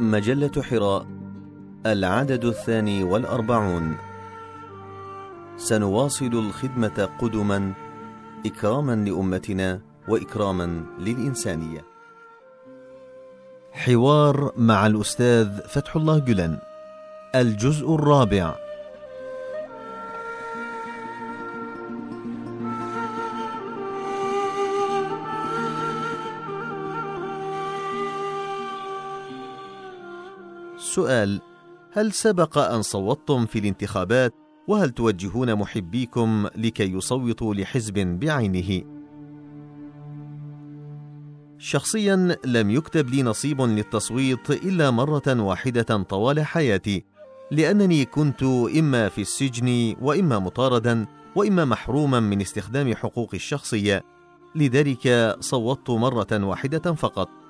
مجلة حراء العدد الثاني والأربعون. سنواصل الخدمة قدما إكراما لأمتنا وإكراما للإنسانية. حوار مع الأستاذ فتح الله جلن الجزء الرابع. سؤال هل سبق أن صوتتم في الانتخابات؟ وهل توجهون محبيكم لكي يصوتوا لحزب بعينه؟ شخصيا لم يكتب لي نصيب للتصويت إلا مرة واحدة طوال حياتي لأنني كنت إما في السجن وإما مطاردا وإما محروما من استخدام حقوقي الشخصية لذلك صوتت مرة واحدة فقط.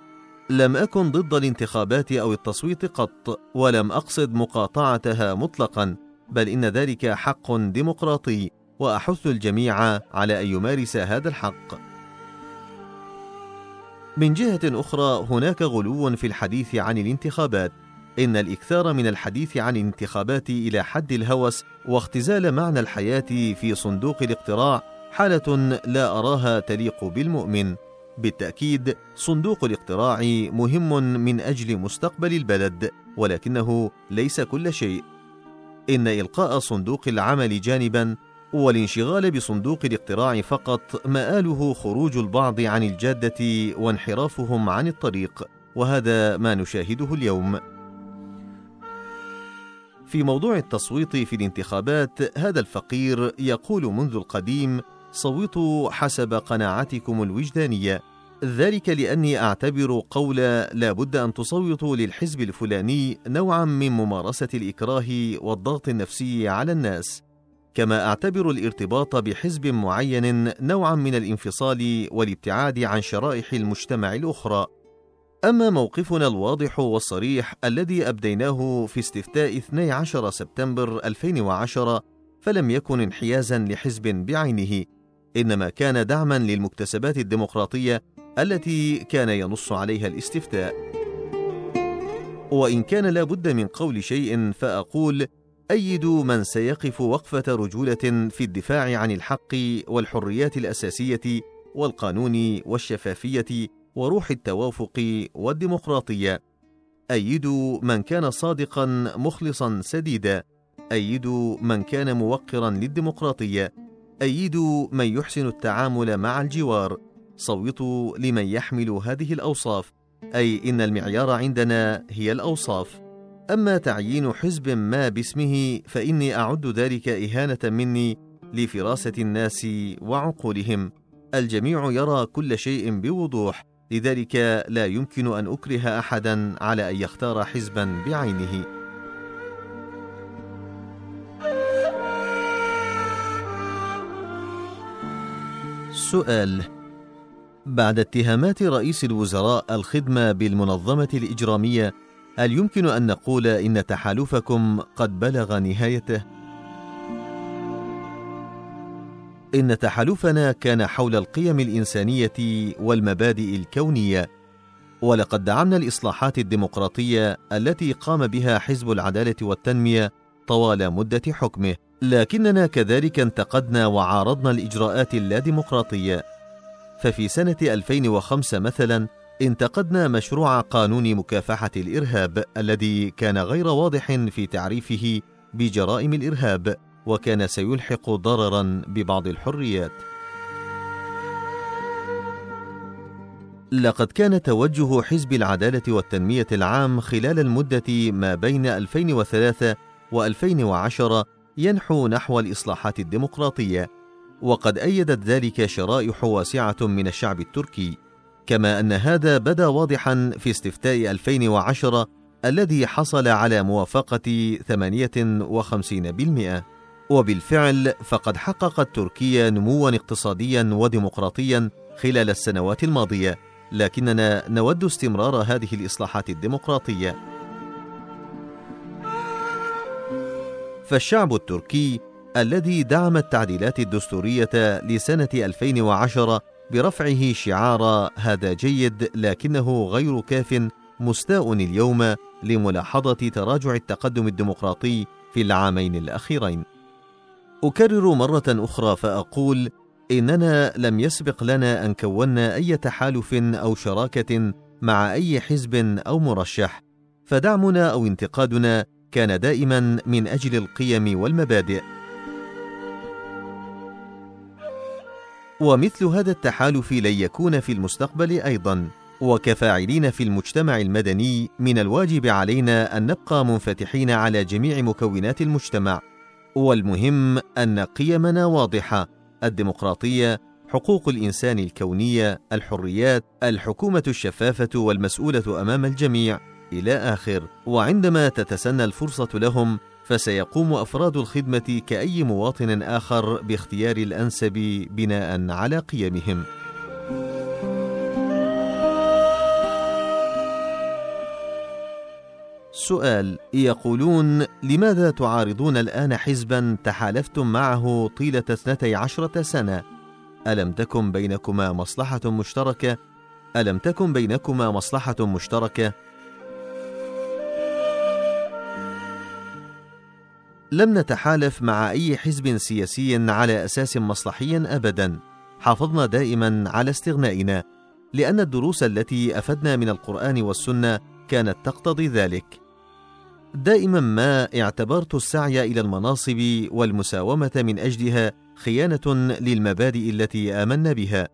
لم أكن ضد الانتخابات أو التصويت قط ولم أقصد مقاطعتها مطلقا بل إن ذلك حق ديمقراطي وأحث الجميع على أن يمارس هذا الحق. من جهة أخرى هناك غلو في الحديث عن الانتخابات. إن الإكثار من الحديث عن الانتخابات إلى حد الهوس واختزال معنى الحياة في صندوق الاقتراع حالة لا أراها تليق بالمؤمن. بالتأكيد صندوق الاقتراع مهم من أجل مستقبل البلد ولكنه ليس كل شيء. إن إلقاء صندوق العمل جانبا والانشغال بصندوق الاقتراع فقط مآله خروج البعض عن الجادة وانحرافهم عن الطريق وهذا ما نشاهده اليوم. في موضوع التصويت في الانتخابات هذا الفقير يقول منذ القديم صوتوا حسب قناعتكم الوجدانية. ذلك لأني أعتبر قول لا بد أن تصوتوا للحزب الفلاني نوعا من ممارسة الإكراه والضغط النفسي على الناس. كما أعتبر الارتباط بحزب معين نوعا من الانفصال والابتعاد عن شرائح المجتمع الأخرى. أما موقفنا الواضح والصريح الذي أبديناه في استفتاء 12 سبتمبر 2010 فلم يكن انحيازا لحزب بعينه. إنما كان دعما للمكتسبات الديمقراطية التي كان ينص عليها الاستفتاء. وإن كان لا بد من قول شيء فأقول ايدوا من سيقف وقفة رجولة في الدفاع عن الحق والحريات الأساسية والقانون والشفافية وروح التوافق والديمقراطية. ايدوا من كان صادقا مخلصا سديدا. ايدوا من كان موقرا للديمقراطية. أيدوا من يحسن التعامل مع الجوار. صوتوا لمن يحمل هذه الأوصاف. أي إن المعيار عندنا هي الأوصاف. أما تعيين حزب ما باسمه فإني أعد ذلك إهانة مني لفراسة الناس وعقولهم. الجميع يرى كل شيء بوضوح لذلك لا يمكن أن أكره احدا على أن يختار حزبا بعينه. سؤال. بعد اتهامات رئيس الوزراء الخدمة بالمنظمة الإجرامية هل يمكن أن نقول إن تحالفكم قد بلغ نهايته؟ إن تحالفنا كان حول القيم الإنسانية والمبادئ الكونية ولقد دعمنا الإصلاحات الديمقراطية التي قام بها حزب العدالة والتنمية طوال مدة حكمه. لكننا كذلك انتقدنا وعارضنا الإجراءات اللاديمقراطية. ففي سنة 2005 مثلا انتقدنا مشروع قانون مكافحة الإرهاب الذي كان غير واضح في تعريفه بجرائم الإرهاب وكان سيلحق ضررا ببعض الحريات. لقد كان توجه حزب العدالة والتنمية العام خلال المدة ما بين 2003 و2010 ينحو نحو الإصلاحات الديمقراطية وقد أيدت ذلك شرائح واسعة من الشعب التركي كما أن هذا بدا واضحا في استفتاء 2010 الذي حصل على موافقة 58% وبالفعل فقد حققت تركيا نموا اقتصاديا وديمقراطيا خلال السنوات الماضية لكننا نود استمرار هذه الإصلاحات الديمقراطية. فالشعب التركي الذي دعم التعديلات الدستورية لسنة 2010 برفعه شعار هذا جيد لكنه غير كاف مستاء اليوم لملاحظة تراجع التقدم الديمقراطي في العامين الأخيرين. أكرر مرة أخرى فأقول: إننا لم يسبق لنا أن كونا أي تحالف أو شراكة مع أي حزب أو مرشح، فدعمنا أو انتقادنا كان دائما من أجل القيم والمبادئ. ومثل هذا التحالف لن يكون في المستقبل أيضا، وكفاعلين في المجتمع المدني من الواجب علينا أن نبقى منفتحين على جميع مكونات المجتمع، والمهم أن قيمنا واضحة الديمقراطية حقوق الإنسان الكونية الحريات الحكومة الشفافة والمسؤولة أمام الجميع. إلى آخر. وعندما تتسنى الفرصة لهم فسيقوم أفراد الخدمة كأي مواطن آخر باختيار الأنسب بناء على قيمهم. سؤال يقولون لماذا تعارضون الآن حزبا تحالفتم معه طيلة اثنتي عشرة سنة؟ ألم تكن بينكما مصلحة مشتركة؟ ألم تكن بينكما مصلحة مشتركة؟ لم نتحالف مع أي حزب سياسي على أساس مصلحي أبدا. حافظنا دائما على استغنائنا لأن الدروس التي أفدنا من القرآن والسنة كانت تقتضي ذلك. دائما ما اعتبرت السعي إلى المناصب والمساومة من أجلها خيانة للمبادئ التي آمنا بها.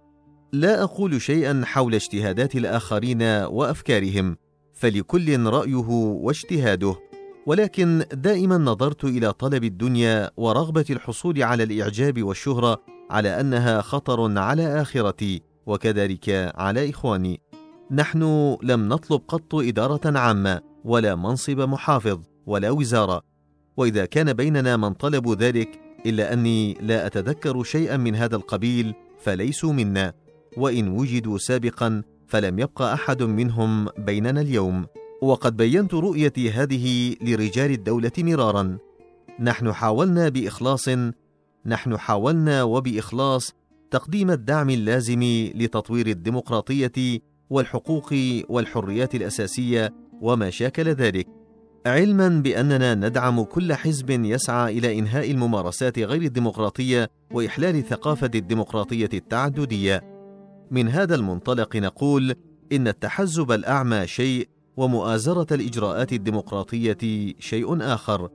لا أقول شيئا حول اجتهادات الآخرين وأفكارهم فلكل رأيه واجتهاده. ولكن دائما نظرت إلى طلب الدنيا ورغبة الحصول على الإعجاب والشهرة على أنها خطر على آخرتي وكذلك على إخواني. نحن لم نطلب قط إدارة عامة ولا منصب محافظ ولا وزارة. وإذا كان بيننا من طلبوا ذلك إلا أني لا أتذكر شيئا من هذا القبيل فليسوا منا. وإن وجدوا سابقا فلم يبق أحد منهم بيننا اليوم. وقد بينت رؤيتي هذه لرجال الدولة مرارا. نحن حاولنا بإخلاص نحن حاولنا وبإخلاص تقديم الدعم اللازم لتطوير الديمقراطية والحقوق والحريات الأساسية وما شاكل ذلك. علما بأننا ندعم كل حزب يسعى إلى إنهاء الممارسات غير الديمقراطية وإحلال ثقافة الديمقراطية التعددية. من هذا المنطلق نقول إن التحزب الأعمى شيء ومؤازرة الإجراءات الديمقراطية شيء آخر.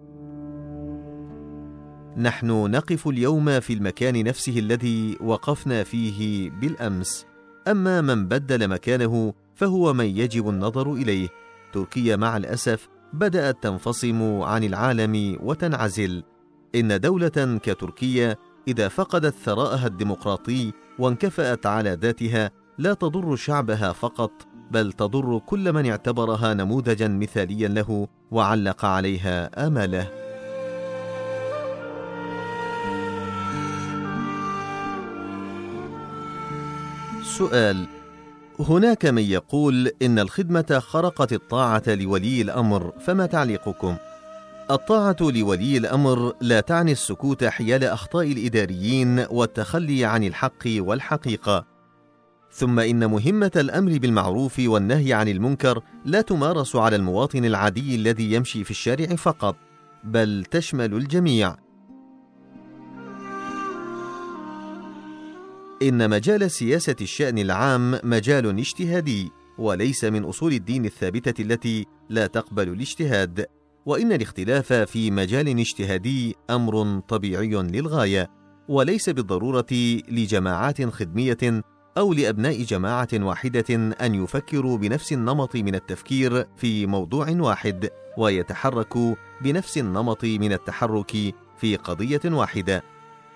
نحن نقف اليوم في المكان نفسه الذي وقفنا فيه بالأمس. أما من بدل مكانه فهو من يجب النظر إليه. تركيا مع الأسف بدأت تنفصم عن العالم وتنعزل. إن دولة كتركيا إذا فقدت ثراءها الديمقراطي وانكفأت على ذاتها لا تضر شعبها فقط بل تضر كل من اعتبرها نموذجا مثاليا له وعلق عليها آماله. سؤال هناك من يقول إن الخدمة خرقت الطاعة لولي الأمر فما تعليقكم؟ الطاعة لولي الأمر لا تعني السكوت حيال أخطاء الإداريين والتخلي عن الحق والحقيقة. ثم إن مهمة الأمر بالمعروف والنهي عن المنكر لا تمارس على المواطن العادي الذي يمشي في الشارع فقط بل تشمل الجميع. إن مجال سياسة الشأن العام مجال اجتهادي وليس من أصول الدين الثابتة التي لا تقبل الاجتهاد وإن الاختلاف في مجال اجتهادي أمر طبيعي للغاية وليس بالضرورة لجماعات خدمية أو لأبناء جماعة واحدة أن يفكروا بنفس النمط من التفكير في موضوع واحد ويتحركوا بنفس النمط من التحرك في قضية واحدة.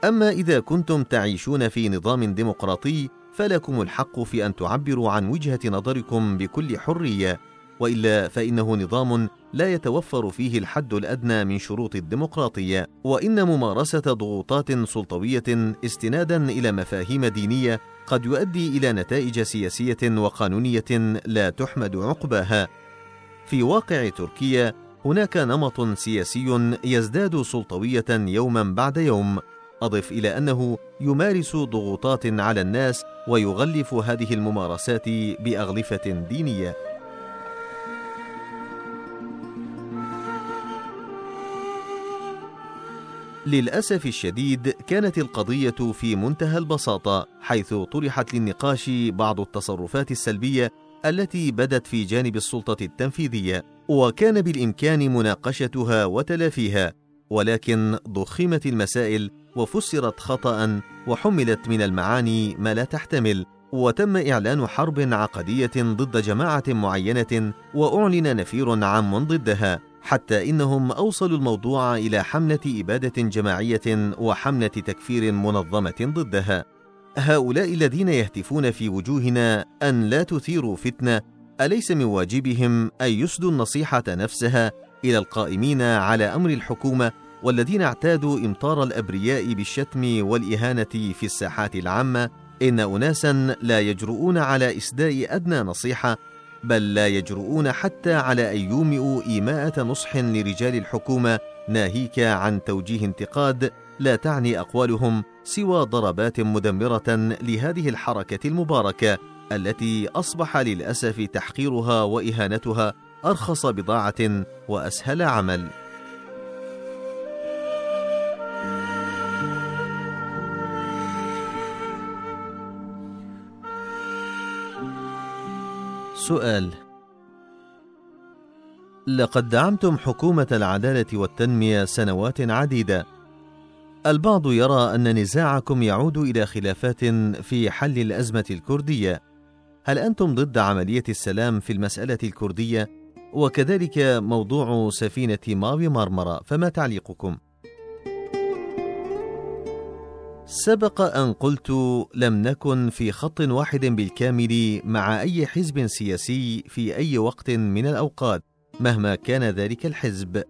أما إذا كنتم تعيشون في نظام ديمقراطي فلكم الحق في أن تعبروا عن وجهة نظركم بكل حرية. وإلا فإنه نظام لا يتوفر فيه الحد الأدنى من شروط الديمقراطية وإن ممارسة ضغوطات سلطوية استنادا إلى مفاهيم دينية قد يؤدي إلى نتائج سياسية وقانونية لا تحمد عقباها في واقع تركيا هناك نمط سياسي يزداد سلطوية يوما بعد يوم أضف إلى أنه يمارس ضغوطات على الناس ويغلف هذه الممارسات بأغلفة دينية. للأسف الشديد كانت القضية في منتهى البساطة حيث طرحت للنقاش بعض التصرفات السلبية التي بدت في جانب السلطة التنفيذية وكان بالإمكان مناقشتها وتلافيها ولكن ضخمت المسائل وفسرت خطأ وحملت من المعاني ما لا تحتمل وتم إعلان حرب عقدية ضد جماعة معينة وأعلن نفير عام ضدها حتى إنهم أوصلوا الموضوع إلى حملة إبادة جماعية وحملة تكفير منظمة ضدها. هؤلاء الذين يهتفون في وجوهنا أن لا تثيروا فتنة أليس من واجبهم أن يسدوا النصيحة نفسها إلى القائمين على أمر الحكومة والذين اعتادوا إمطار الأبرياء بالشتم والإهانة في الساحات العامة؟ إن اناسا لا يجرؤون على إسداء أدنى نصيحة بل لا يجرؤون حتى على أن يومئوا إيماءة نصح لرجال الحكومة ناهيك عن توجيه انتقاد لا تعني أقوالهم سوى ضربات مدمرة لهذه الحركة المباركة التي أصبح للأسف تحقيرها وإهانتها أرخص بضاعة وأسهل عمل. سؤال لقد دعمتم حكومة العدالة والتنمية سنوات عديدة. البعض يرى أن نزاعكم يعود إلى خلافات في حل الأزمة الكردية. هل أنتم ضد عملية السلام في المسألة الكردية؟ وكذلك موضوع سفينة ماوي مرمرة، فما تعليقكم؟ سبق أن قلت لم نكن في خط واحد بالكامل مع أي حزب سياسي في أي وقت من الأوقات مهما كان ذلك الحزب.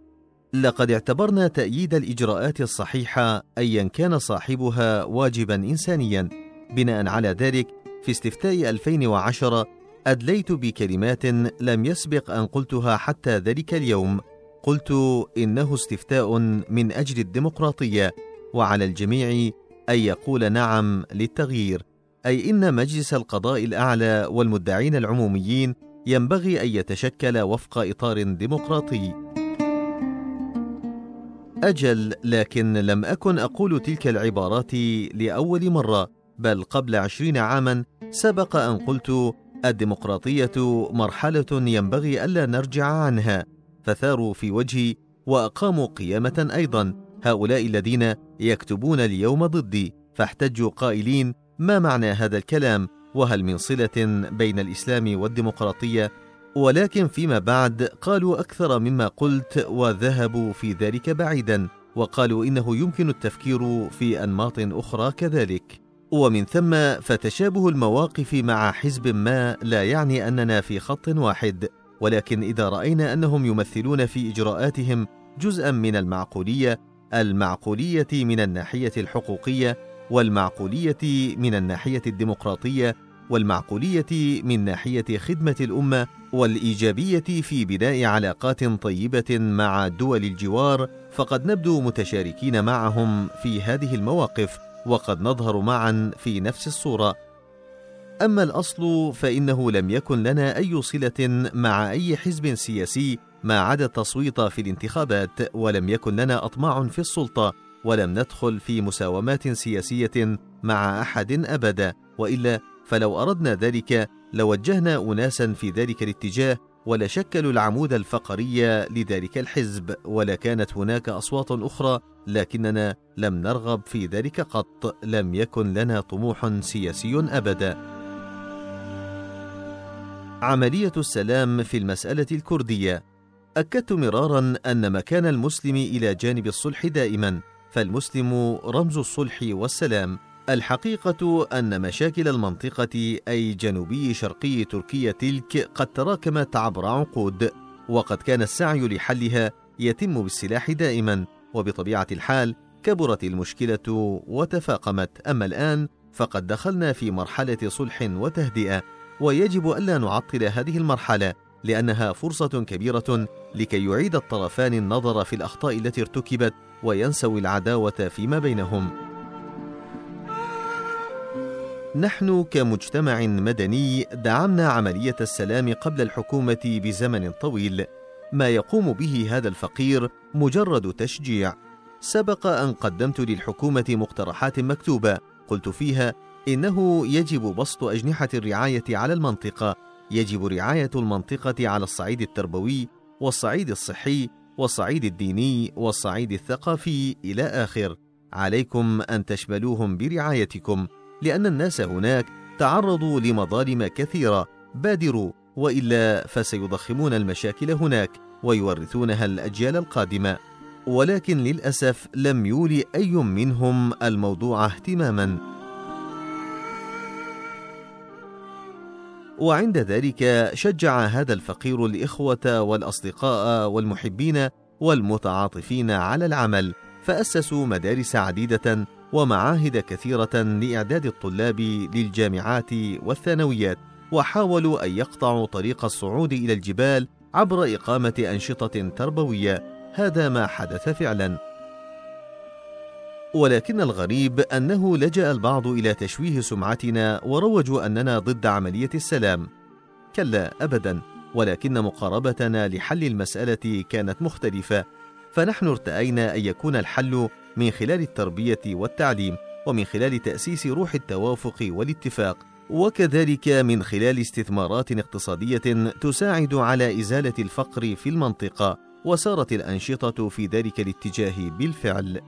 لقد اعتبرنا تأييد الإجراءات الصحيحة أيا كان صاحبها واجبا إنسانيا. بناء على ذلك في استفتاء 2010 أدليت بكلمات لم يسبق أن قلتها حتى ذلك اليوم. قلت إنه استفتاء من أجل الديمقراطية وعلى الجميع أن يقول نعم للتغيير أي إن مجلس القضاء الأعلى والمدعين العموميين ينبغي أن يتشكل وفق إطار ديمقراطي. أجل لكن لم أكن أقول تلك العبارات لأول مرة بل قبل عشرين عاما سبق أن قلت الديمقراطية مرحلة ينبغي ألا نرجع عنها فثاروا في وجهي وأقاموا قيامة أيضا هؤلاء الذين يكتبون اليوم ضدي فاحتجوا قائلين ما معنى هذا الكلام؟ وهل من صلة بين الإسلام والديمقراطية؟ ولكن فيما بعد قالوا أكثر مما قلت وذهبوا في ذلك بعيدا وقالوا إنه يمكن التفكير في أنماط أخرى كذلك. ومن ثم فتشابه المواقف مع حزب ما لا يعني أننا في خط واحد. ولكن إذا رأينا أنهم يمثلون في إجراءاتهم جزءا من المعقولية المعقولية من الناحية الحقوقية والمعقولية من الناحية الديمقراطية والمعقولية من ناحية خدمة الأمة والإيجابية في بناء علاقات طيبة مع دول الجوار فقد نبدو متشاركين معهم في هذه المواقف وقد نظهر معا في نفس الصورة. أما الأصل فإنه لم يكن لنا أي صلة مع أي حزب سياسي ما عدا التصويت في الانتخابات ولم يكن لنا أطماع في السلطة ولم ندخل في مساومات سياسية مع أحد أبدا وإلا فلو أردنا ذلك لوجهنا اناسا في ذلك الاتجاه ولشكلوا العمود الفقري لذلك الحزب ولكانت هناك أصوات أخرى لكننا لم نرغب في ذلك قط لم يكن لنا طموح سياسي أبدا. عملية السلام في المسألة الكردية أكدت مرارا أن مكان المسلم إلى جانب الصلح دائما فالمسلم رمز الصلح والسلام. الحقيقة أن مشاكل المنطقة أي جنوبي شرقي تركيا تلك قد تراكمت عبر عقود وقد كان السعي لحلها يتم بالسلاح دائما. وبطبيعة الحال كبرت المشكلة وتفاقمت. أما الآن فقد دخلنا في مرحلة صلح وتهدئة ويجب الا نعطل هذه المرحلة. لأنها فرصة كبيرة لكي يعيد الطرفان النظر في الأخطاء التي ارتكبت وينسوا العداوة فيما بينهم. نحن كمجتمع مدني دعمنا عملية السلام قبل الحكومة بزمن طويل. ما يقوم به هذا الفقير مجرد تشجيع. سبق أن قدمت للحكومة مقترحات مكتوبة. قلت فيها إنه يجب بسط أجنحة الرعاية على المنطقة. يجب رعاية المنطقة على الصعيد التربوي والصعيد الصحي والصعيد الديني والصعيد الثقافي إلى آخر. عليكم أن تشملوهم برعايتكم لأن الناس هناك تعرضوا لمظالم كثيرة. بادروا وإلا فسيضخمون المشاكل هناك ويورثونها الأجيال القادمة. ولكن للأسف لم يولي أي منهم الموضوع اهتماما. وعند ذلك شجع هذا الفقير الإخوة والأصدقاء والمحبين والمتعاطفين على العمل فأسسوا مدارس عديدة ومعاهد كثيرة لإعداد الطلاب للجامعات والثانويات وحاولوا أن يقطعوا طريق الصعود إلى الجبال عبر إقامة أنشطة تربوية هذا ما حدث فعلا. ولكن الغريب أنه لجأ البعض إلى تشويه سمعتنا وروجوا أننا ضد عملية السلام. كلا أبدا. ولكن مقاربتنا لحل المسألة كانت مختلفة فنحن ارتأينا أن يكون الحل من خلال التربية والتعليم ومن خلال تأسيس روح التوافق والاتفاق وكذلك من خلال استثمارات اقتصادية تساعد على إزالة الفقر في المنطقة وسارت الأنشطة في ذلك الاتجاه بالفعل.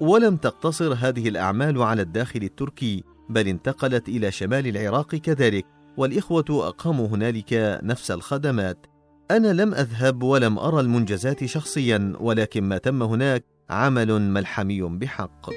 ولم تقتصر هذه الأعمال على الداخل التركي بل انتقلت إلى شمال العراق كذلك والإخوة أقاموا هنالك نفس الخدمات. أنا لم أذهب ولم أرى المنجزات شخصيا ولكن ما تم هناك عمل ملحمي بحق.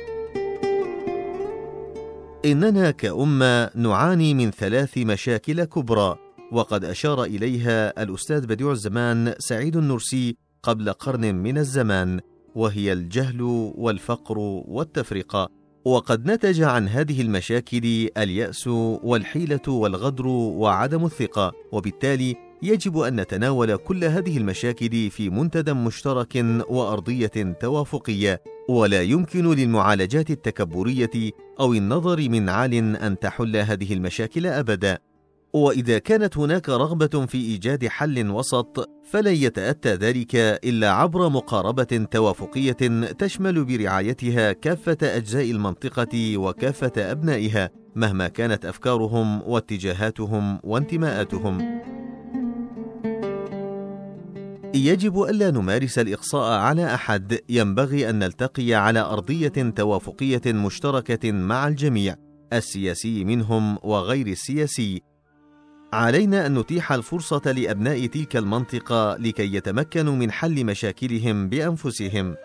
إننا كأمة نعاني من ثلاث مشاكل كبرى وقد أشار إليها الأستاذ بديع الزمان سعيد النرسي قبل قرن من الزمان. وهي الجهل والفقر والتفرقة. وقد نتج عن هذه المشاكل اليأس والحيلة والغدر وعدم الثقة. وبالتالي يجب أن نتناول كل هذه المشاكل في منتدى مشترك وأرضية توافقية. ولا يمكن للمعالجات التكبرية أو النظر من عال أن تحل هذه المشاكل أبدا. وإذا كانت هناك رغبة في إيجاد حل وسط فلن يتأتى ذلك إلا عبر مقاربة توافقية تشمل برعايتها كافة أجزاء المنطقة وكافة أبنائها مهما كانت أفكارهم واتجاهاتهم وانتماءاتهم. يجب ألا نمارس الإقصاء على أحد. ينبغي أن نلتقي على أرضية توافقية مشتركة مع الجميع السياسي منهم وغير السياسي. علينا أن نتيح الفرصة لأبناء تلك المنطقة لكي يتمكنوا من حل مشاكلهم بأنفسهم.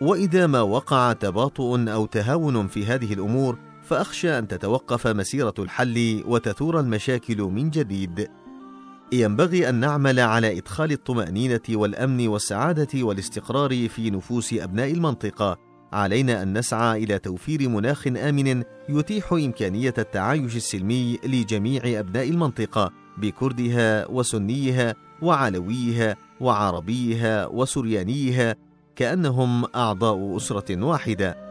وإذا ما وقع تباطؤ أو تهاون في هذه الأمور فأخشى أن تتوقف مسيرة الحل وتثور المشاكل من جديد. ينبغي أن نعمل على إدخال الطمأنينة والأمن والسعادة والاستقرار في نفوس أبناء المنطقة. علينا أن نسعى إلى توفير مناخ آمن يتيح إمكانية التعايش السلمي لجميع أبناء المنطقة بكردها وسنيها وعلويها وعربيها وسريانيها كأنهم أعضاء أسرة واحدة.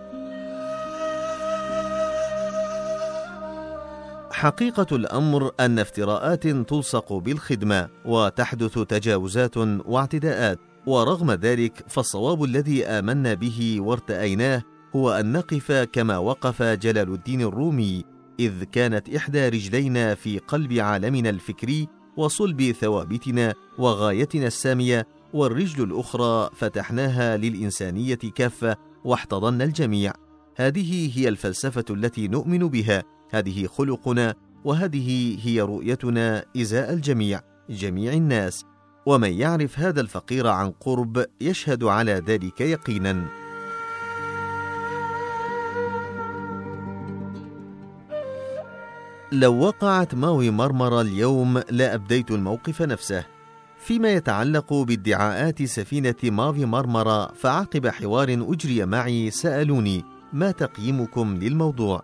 حقيقة الأمر أن افتراءات تلصق بالخدمة وتحدث تجاوزات واعتداءات. ورغم ذلك فالصواب الذي آمنا به وارتأيناه هو أن نقف كما وقف جلال الدين الرومي إذ كانت إحدى رجلينا في قلب عالمنا الفكري وصلب ثوابتنا وغايتنا السامية والرجل الأخرى فتحناها للإنسانية كافة واحتضنا الجميع. هذه هي الفلسفة التي نؤمن بها. هذه خلقنا وهذه هي رؤيتنا إزاء الجميع جميع الناس. ومن يعرف هذا الفقير عن قرب يشهد على ذلك يقينا. لو وقعت ماوي مرمرة اليوم لا أبديت الموقف نفسه. فيما يتعلق بادعاءات سفينة مافي مرمرة فعقب حوار أجري معي سألوني ما تقييمكم للموضوع؟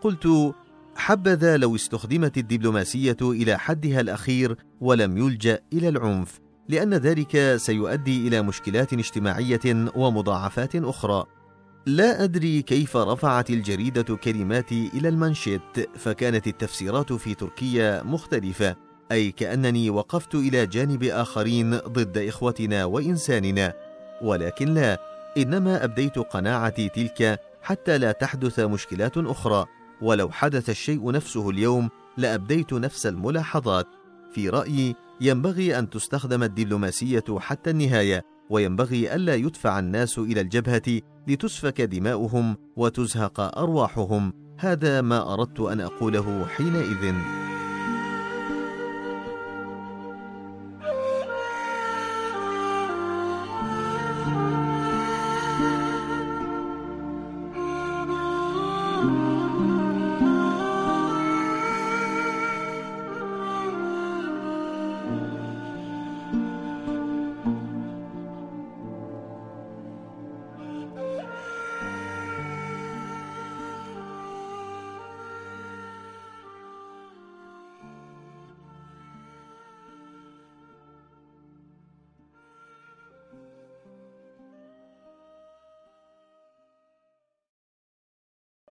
قلت حبذا لو استخدمت الدبلوماسية إلى حدها الأخير ولم يلجأ إلى العنف لأن ذلك سيؤدي إلى مشكلات اجتماعية ومضاعفات أخرى. لا أدري كيف رفعت الجريدة كلماتي إلى المنشط فكانت التفسيرات في تركيا مختلفة أي كأنني وقفت إلى جانب آخرين ضد إخوتنا وإنساننا. ولكن لا إنما أبديت قناعتي تلك حتى لا تحدث مشكلات أخرى. ولو حدث الشيء نفسه اليوم لأبديت نفس الملاحظات. في رأيي ينبغي أن تستخدم الدبلوماسية حتى النهاية وينبغي ألا يدفع الناس إلى الجبهة لتسفك دماؤهم وتزهق أرواحهم. هذا ما أردت أن أقوله حينئذ.